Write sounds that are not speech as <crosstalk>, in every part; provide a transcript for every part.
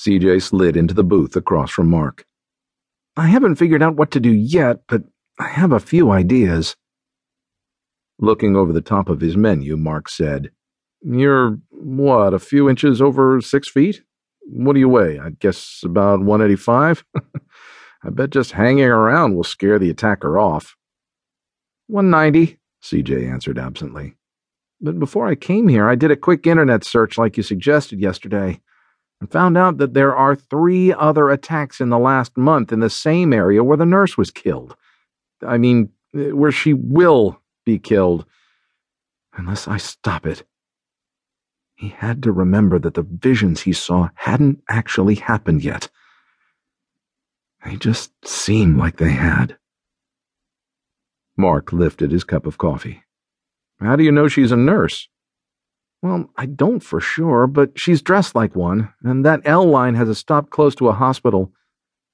CJ slid into the booth across from Mark. I haven't figured out what to do yet, but I have a few ideas. Looking over the top of his menu, Mark said, You're, what, a few inches over six feet? What do you weigh? I guess about 185? <laughs> I bet just hanging around will scare the attacker off. 190, CJ answered absently. But before I came here, I did a quick internet search like you suggested yesterday and found out that there are three other attacks in the last month in the same area where the nurse was killed. I mean, eh, where she will be killed. Unless I stop it. He had to remember that the visions he saw hadn't actually happened yet. They just seemed like they had. Mark lifted his cup of coffee. How do you know she's a nurse? Well, I don't for sure, but she's dressed like one, and that L line has a stop close to a hospital.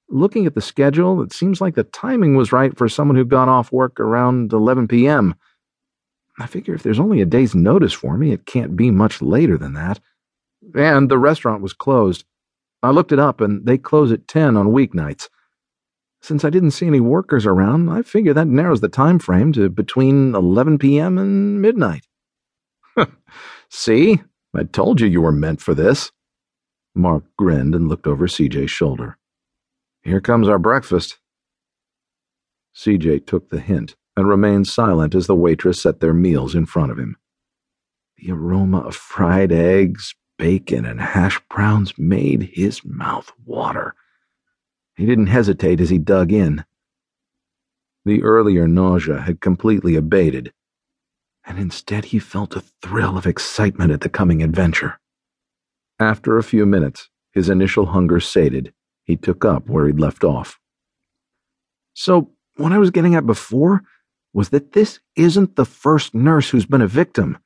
Looking at the schedule, it seems like the timing was right for someone who got off work around 11 p.m. I figure if there's only a day's notice for me, it can't be much later than that. And the restaurant was closed. I looked it up, and they close at 10 on weeknights. Since I didn't see any workers around, I figure that narrows the time frame to between 11 p.m. and midnight. <laughs> see? I told you you were meant for this. Mark grinned and looked over CJ's shoulder. Here comes our breakfast. CJ took the hint and remained silent as the waitress set their meals in front of him. The aroma of fried eggs, bacon, and hash browns made his mouth water. He didn't hesitate as he dug in. The earlier nausea had completely abated, and instead he felt a thrill of excitement at the coming adventure. After a few minutes, his initial hunger sated, he took up where he'd left off. So, what I was getting at before was that this isn't the first nurse who's been a victim.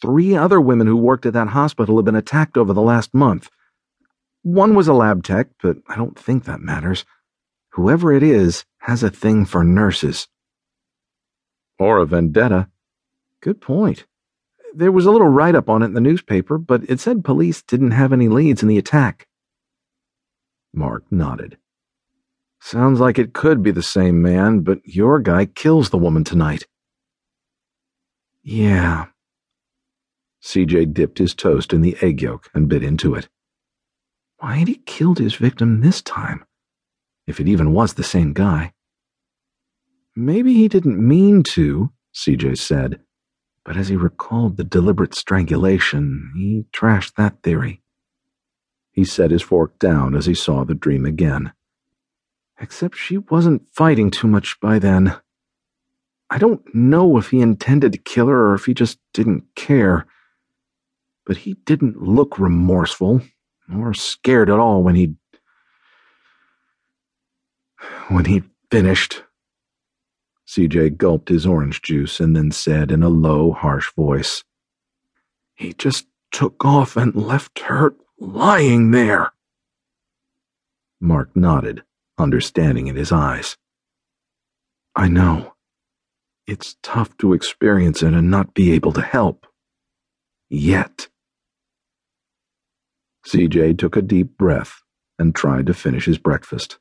Three other women who worked at that hospital have been attacked over the last month. One was a lab tech, but I don't think that matters. Whoever it is has a thing for nurses. Or a vendetta. Good point. There was a little write up on it in the newspaper, but it said police didn't have any leads in the attack. Mark nodded. Sounds like it could be the same man, but your guy kills the woman tonight. Yeah. CJ dipped his toast in the egg yolk and bit into it. Why had he killed his victim this time? If it even was the same guy. Maybe he didn't mean to, CJ said, but as he recalled the deliberate strangulation, he trashed that theory. He set his fork down as he saw the dream again. Except she wasn't fighting too much by then. I don't know if he intended to kill her or if he just didn't care. But he didn't look remorseful or scared at all when he when he finished. CJ gulped his orange juice and then said in a low, harsh voice, He just took off and left her lying there. Mark nodded, understanding in his eyes. I know. It's tough to experience it and not be able to help. Yet. CJ took a deep breath and tried to finish his breakfast.